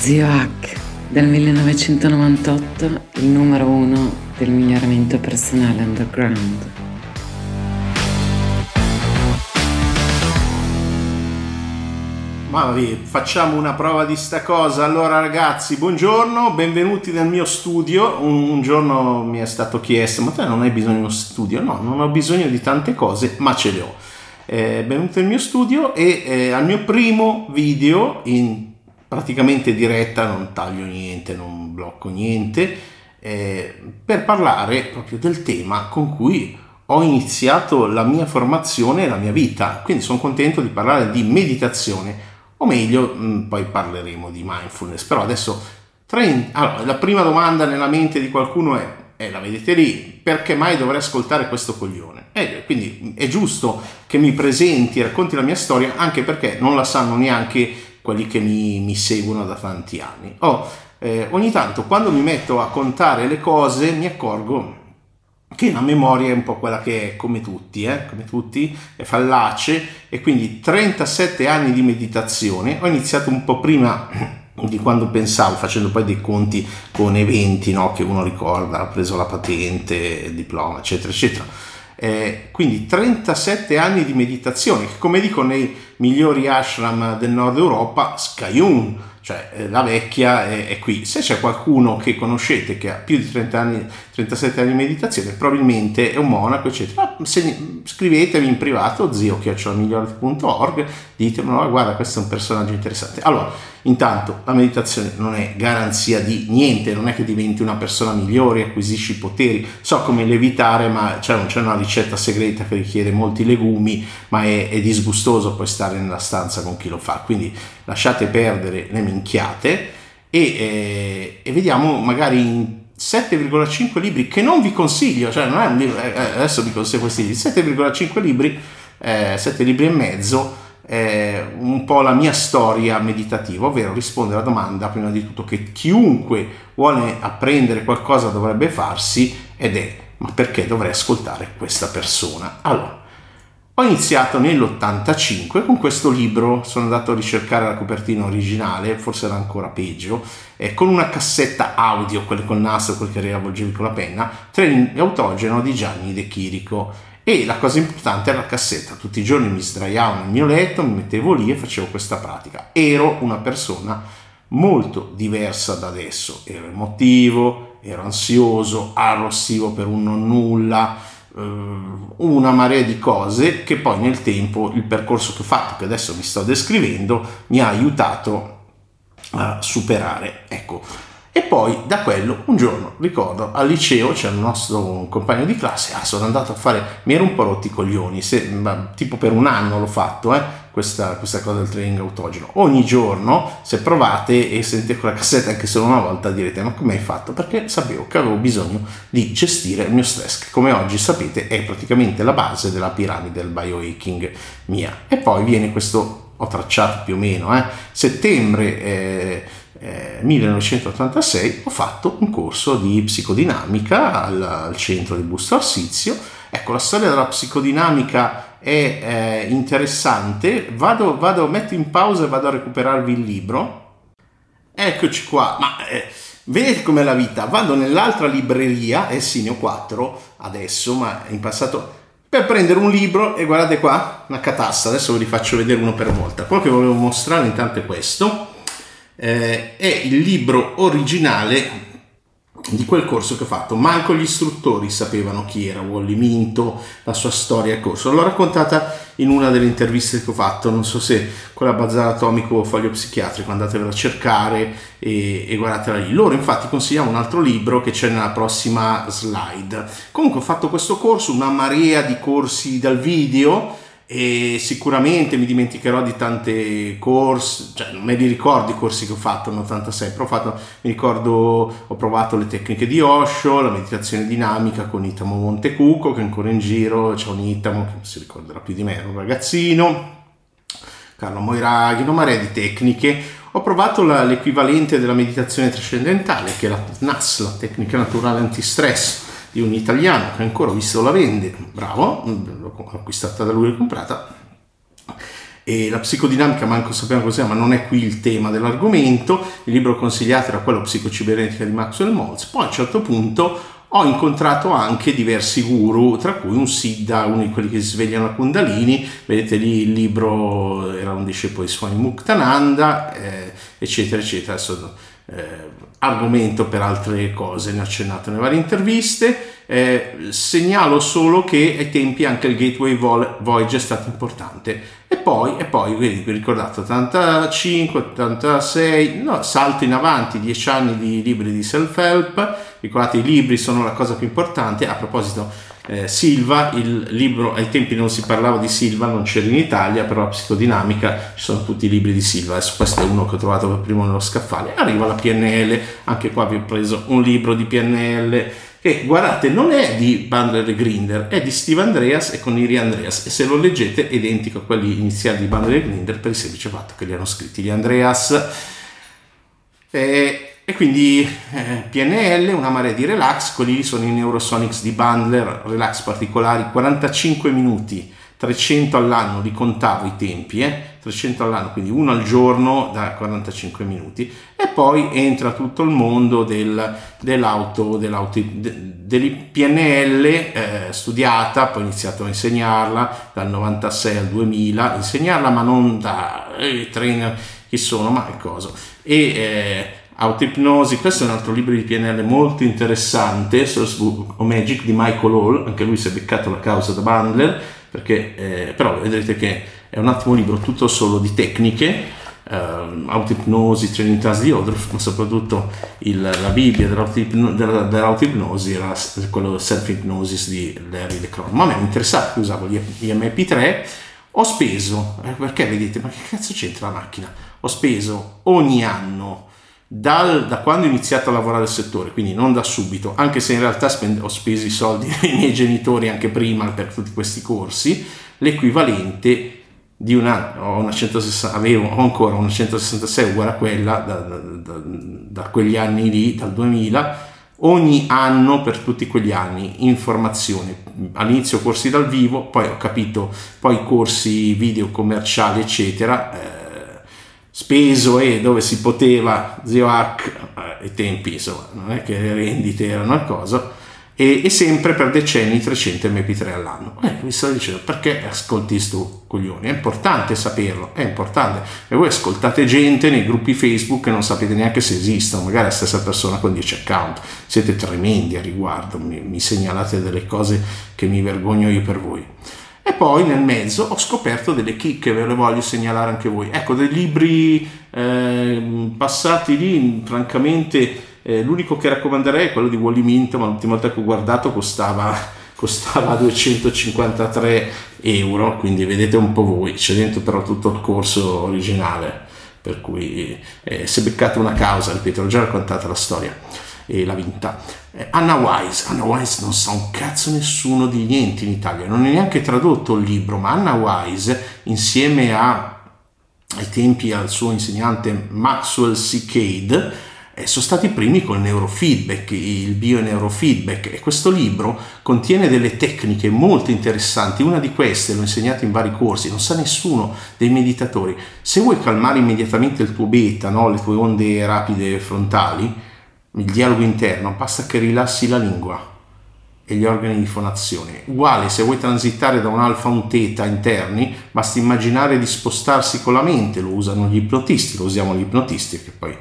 Zio Hack, dal 1998 il numero uno del miglioramento personale underground. Ma vabbè, facciamo una prova di sta cosa. Allora ragazzi, buongiorno, benvenuti nel mio studio. Un, un, giorno mi è stato chiesto, ma te non hai bisogno di uno studio? No, non ho bisogno di tante cose, ma ce le ho. Eh, benvenuti nel mio studio e eh, al mio primo video in praticamente diretta, non taglio niente, non blocco niente, eh, per parlare proprio del tema con cui ho iniziato la mia formazione e la mia vita. Quindi sono contento di parlare di meditazione, o meglio, mh, mm, poi parleremo di mindfulness. Però adesso, tre, allora, la prima domanda nella mente di qualcuno è, eh, la vedete lì, perché mai dovrei ascoltare questo coglione? Eh, quindi è giusto che mi presenti, racconti la mia storia, anche perché non la sanno neanche quelli che mi, mi seguono da tanti anni. Oh, eh, ogni tanto quando mi metto a contare le cose mi accorgo che la memoria è un po' quella che è come tutti, eh? come tutti, è fallace e quindi 37 anni di meditazione, ho iniziato un po' prima di quando pensavo, facendo poi dei conti con eventi no? che uno ricorda, ha preso la patente, il diploma, eccetera, eccetera eh, quindi 37 anni di meditazione, che come dico nei migliori ashram del nord Europa, Skyun, cioè eh, la vecchia è, è, qui. Se c'è qualcuno che conoscete che ha più di 30 anni, 37 anni di meditazione, probabilmente è un monaco, eccetera. Se, scrivetemi in privato, zio chiocciolamigliore.org, ditemelo, guarda, questo è un personaggio interessante. Allora, Intanto la meditazione non è garanzia di niente, non è che diventi una persona migliore, acquisisci poteri, so come levitare, ma cioè, non c'è una ricetta segreta che richiede molti legumi, ma è, è disgustoso poi stare nella stanza con chi lo fa, quindi lasciate perdere le minchiate e, eh, e vediamo magari in 7,5 libri che non vi consiglio, cioè non è un libro, eh, eh adesso vi consiglio questi libri, 7,5 libri, eh, 7 libri e mezzo eh, un po' la mia storia meditativa, ovvero rispondere alla domanda prima di tutto che chiunque vuole apprendere qualcosa dovrebbe farsi ed è ma perché dovrei ascoltare questa persona? Allora, ho iniziato nell'85 con questo libro, sono andato a ricercare la copertina originale, forse era ancora peggio, eh, con una cassetta audio, quelle col nastro, quelle che riavvolgevi con la penna, Training autogeno di Gianni De Chirico e la cosa importante è la cassetta. Tutti i giorni mi sdraiavo nel mio letto, mi mettevo lì e facevo questa pratica. Ero una persona molto diversa da adesso. Ero emotivo, ero ansioso, arrossivo per un non nulla, eh, una marea di cose che poi nel tempo il percorso che ho fatto, che adesso vi sto descrivendo, mi ha aiutato a superare. Ecco, e poi da quello un giorno ricordo al liceo c'era il nostro compagno di classe, ah, sono andato a fare, mi ero un po' rotti i coglioni, se, tipo per un anno l'ho fatto, eh, questa, questa, cosa del training autogeno. Ogni giorno se provate e sentite quella cassetta anche solo una volta direte ma come hai fatto? Perché sapevo che avevo bisogno di gestire il mio stress, che come oggi sapete è praticamente la base della piramide del biohacking mia. E poi viene questo, ho tracciato più o meno, eh, settembre... Eh, eh, 1986 ho fatto un corso di psicodinamica al, al centro di Busto Arsizio. Ecco, la storia della psicodinamica è eh, interessante. Vado, vado, metto in pausa e vado a recuperarvi il libro. Eccoci qua, ma eh, vedete com'è la vita? Vado nell'altra libreria, è sì, ne ho quattro adesso, ma in passato per prendere un libro e guardate qua, una catassa, adesso ve li faccio vedere uno per volta. Quello che volevo mostrare intanto è questo eh, è il libro originale di quel corso che ho fatto. Manco gli istruttori sapevano chi era Wally Minto, la sua storia e corso. L'ho raccontata in una delle interviste che ho fatto, non so se quella Bazar Atomico o Foglio Psichiatrico, andatevela a cercare e, e guardatela lì. Loro infatti consigliamo un altro libro che c'è nella prossima slide. Comunque ho fatto questo corso, una marea di corsi dal video e sicuramente mi dimenticherò di tante corsi, cioè non me li ricordo i corsi che ho fatto nell'86, però ho fatto, mi ricordo, ho provato le tecniche di Osho, la meditazione dinamica con Itamo Montecuco, che è ancora in giro, c'è un Itamo che non si ricorderà più di me, era un ragazzino, Carlo Moiraghi, una marea di tecniche. Ho provato la, l'equivalente della meditazione trascendentale, che è la NAS, la tecnica naturale antistress di un italiano che ancora ho visto la vende, bravo, l'ho acquistata da lui e comprata. e la psicodinamica manco sappiamo cos'è, ma non è qui il tema dell'argomento. Il libro consigliato era quello Psicocibernetica di Maxwell Maltz. Poi a un certo punto ho incontrato anche diversi guru, tra cui un Siddha, uno di quelli che si svegliano a Kundalini, vedete lì il libro era un discepolo di Swami Muktananda, eh, eccetera, eccetera. Adesso, eh, argomento per altre cose, ne ho accennato nelle varie interviste. Eh, segnalo solo che ai tempi anche il Gateway Voyage è stato importante. E poi, e poi vedi, vi ricordate, 85, 86, no, salto in avanti, 10 anni di libri di self-help. Ricordate, i libri sono la cosa più importante. A proposito, eh, Silva, il libro, ai tempi non si parlava di Silva, non c'era in Italia, però la psicodinamica, ci sono tutti i libri di Silva, adesso questo è uno che ho trovato per primo nello scaffale, arriva la PNL, anche qua vi ho preso un libro di PNL, che guardate non è di Bandler e Grinder, è di Steve Andreas e con Iri Andreas. E se lo leggete è identico a quelli iniziali di Bandler e Grinder per il semplice fatto che li hanno scritti gli Andreas. E e quindi eh, PNL, una marea di relax, quelli sono i Neurosonics di Bundler, relax particolari, 45 minuti, 300 all'anno, li contavo i tempi, eh? 300 all'anno, quindi uno al giorno da 45 minuti. E poi entra tutto il mondo del, dell'auto, dell'auto, de, PNL eh, studiata, poi ho iniziato a insegnarla dal 96 al 2000, insegnarla ma non da eh, trainer chi sono, ma che cosa. E eh, Autoipnosi, questo è un altro libro di PNL molto interessante, Source Book o Magic di Michael Hall, anche lui si è beccato la causa da Bundler, perché, eh, però vedrete che è un ottimo libro tutto solo di tecniche, eh, autoipnosi, Trinitas di Odorf, ma soprattutto il, la Bibbia dell'autoipnosi era quello self-hypnosis di Larry LeCron. Ma a me interessava che usavo gli MP3, ho speso, eh, perché vedete, ma che cazzo c'entra la macchina? Ho speso ogni anno dal, da quando ho iniziato a lavorare nel settore, quindi non da subito, anche se in realtà spend- ho speso i soldi dei miei genitori anche prima per tutti questi corsi, l'equivalente di una, ho una 160, avevo ancora una 166 uguale a quella da, da, da, da quegli anni lì, dal 2000, ogni anno per tutti quegli anni informazioni all'inizio corsi dal vivo poi ho capito poi corsi video commerciali eccetera eh, speso e dove si poteva, zio Hack, eh, ai tempi insomma, non è che le rendite erano una cosa, e, e sempre per decenni 300 mp3 all'anno. Eh, mi sto dicendo perché ascolti sto coglioni? È importante saperlo, è importante. E voi ascoltate gente nei gruppi Facebook e non sapete neanche se esistono, magari la stessa persona con 10 account. Siete tremendi a riguardo, mi, mi segnalate delle cose che mi vergogno io per voi. E poi nel mezzo ho scoperto delle chicche, ve le voglio segnalare anche voi. Ecco, dei libri eh, passati lì, francamente, eh, l'unico che raccomanderei è quello di Wally Mint, ma l'ultima volta che ho guardato costava, costava 253 euro, quindi vedete un po' voi, c'è dentro però tutto il corso originale, per cui eh, se beccate una causa, ripeto, ho già raccontato la storia e l'ha vinta. Eh, Anna Wise, Anna Wise non sa un cazzo nessuno di niente in Italia, non è neanche tradotto il libro, ma Anna Wise insieme a, ai tempi al suo insegnante Maxwell C. Cade eh, sono stati i primi col neurofeedback, il bio-neurofeedback e questo libro contiene delle tecniche molto interessanti, una di queste l'ho insegnata in vari corsi, non sa nessuno dei meditatori, se vuoi calmare immediatamente il tuo beta, no? le tue onde rapide frontali, il dialogo interno, basta che rilassi la lingua e gli organi di fonazione. Uguale, se vuoi transitare da un alfa a un teta interni, basta immaginare di spostarsi con la mente, lo usano gli ipnotisti, lo usiamo gli ipnotisti che poi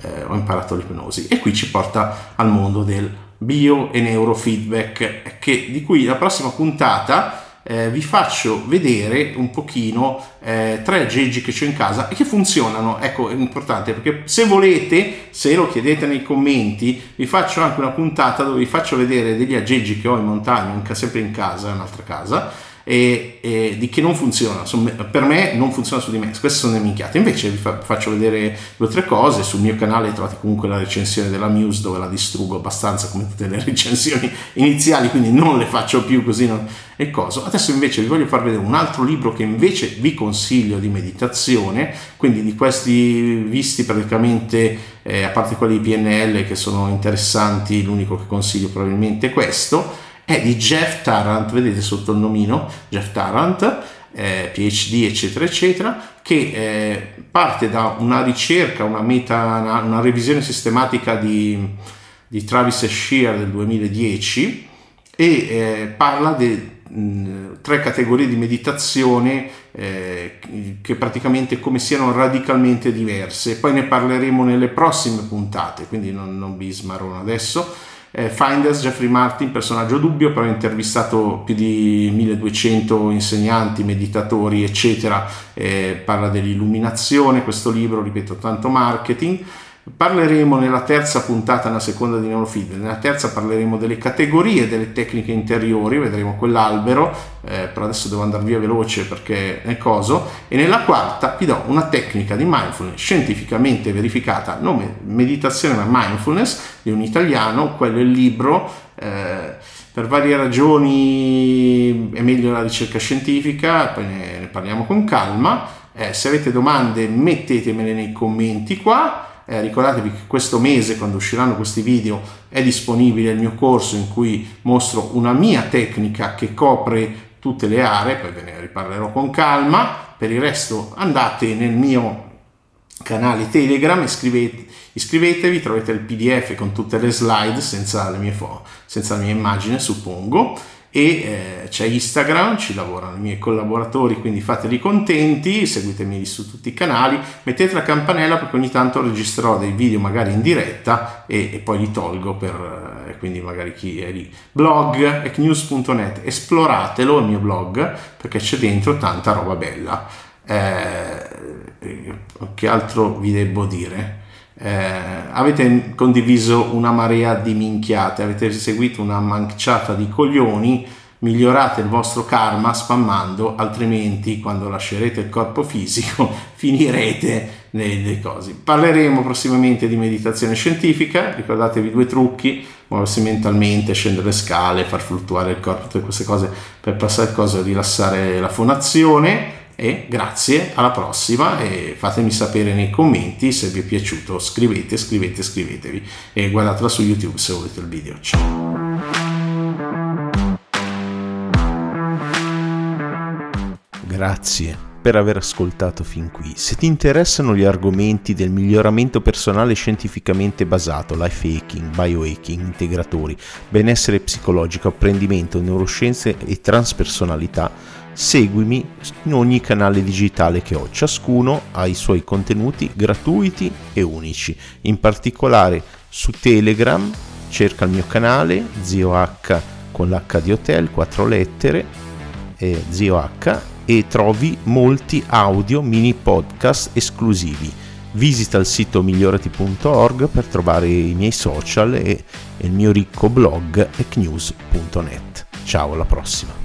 eh, ho imparato l'ipnosi. E qui ci porta al mondo del bio e neurofeedback, che, di cui la prossima puntata eh, vi faccio vedere un pochino eh, tre aggeggi che ho in casa e che funzionano. Ecco, è importante perché se volete, se lo chiedete nei commenti, vi faccio anche una puntata dove vi faccio vedere degli aggeggi che ho in montagna, sempre in casa, in un'altra casa e, e, di che non funziona. Per me non funziona su di me, queste sono le minchiate. Invece vi fa, faccio vedere due o tre cose. Sul mio canale trovate comunque la recensione della Muse dove la distruggo abbastanza come tutte le recensioni iniziali, quindi non le faccio più così non, e coso. Adesso invece vi voglio far vedere un altro libro che invece vi consiglio di meditazione, quindi di questi visti praticamente, eh, a parte quelli di PNL che sono interessanti, l'unico che consiglio probabilmente è questo è di Jeff Tarrant, vedete sotto il nomino Jeff Tarrant, eh, PhD, eccetera, eccetera, che eh, parte da una ricerca, una, meta, una, una revisione sistematica di, di Travis Shear del 2010 e eh, parla di tre categorie di meditazione eh, che praticamente come siano radicalmente diverse. Poi ne parleremo nelle prossime puntate, quindi non, non vi smarrono adesso eh, Finders, Jeffrey Martin, personaggio dubbio, però ha intervistato più di 1200 insegnanti, meditatori, eccetera, eh, parla dell'illuminazione, questo libro, ripeto, tanto marketing. Parleremo nella terza puntata, nella seconda di Neurofeed, nella terza parleremo delle categorie delle tecniche interiori, vedremo quell'albero, eh, però adesso devo andare via veloce perché è coso, e nella quarta vi do una tecnica di mindfulness scientificamente verificata, non meditazione ma mindfulness, di un italiano, quello è il libro, eh, per varie ragioni è meglio la ricerca scientifica, poi ne, ne parliamo con calma, eh, se avete domande mettetemele nei commenti qua, eh, ricordatevi che questo mese, quando usciranno questi video, è disponibile il mio corso in cui mostro una mia tecnica che copre tutte le aree, poi ve ne riparlerò con calma. Per il resto andate nel mio canale Telegram, iscrivete, iscrivetevi, trovate il PDF con tutte le slide senza, le mie fo- senza la mia immagine, suppongo e eh, c'è Instagram, ci lavorano i miei collaboratori, quindi fateli contenti, seguitemi su tutti i canali, mettete la campanella perché ogni tanto registrerò dei video magari in diretta e, e poi li tolgo per eh, quindi magari chi è lì. Blog ecnews.net, esploratelo il mio blog perché c'è dentro tanta roba bella. Eh, che altro vi devo dire? Eh, avete condiviso una marea di minchiate, avete seguito una manciata di coglioni, migliorate il vostro karma spammando, altrimenti quando lascerete il corpo fisico finirete nelle cose. Parleremo prossimamente di meditazione scientifica, ricordatevi due trucchi, muoversi mentalmente, scendere le scale, far fluttuare il corpo, tutte queste cose per passare il rilassare la fonazione e grazie, alla prossima e fatemi sapere nei commenti se vi è piaciuto, scrivete, scrivete, scrivetevi e guardatela su YouTube se volete il video. Ciao! Grazie per aver ascoltato fin qui. Se ti interessano gli argomenti del miglioramento personale scientificamente basato, life hacking, biohacking, integratori, benessere psicologico, apprendimento, neuroscienze e transpersonalità, seguimi in ogni canale digitale che ho, ciascuno ha i suoi contenuti gratuiti e unici, in particolare su Telegram cerca il mio canale Zio H con l'H di hotel, quattro lettere, eh, Zio H e trovi molti audio mini podcast esclusivi. Visita il sito migliorati.org per trovare i miei social e il mio ricco blog ecnews.net. Ciao, alla prossima!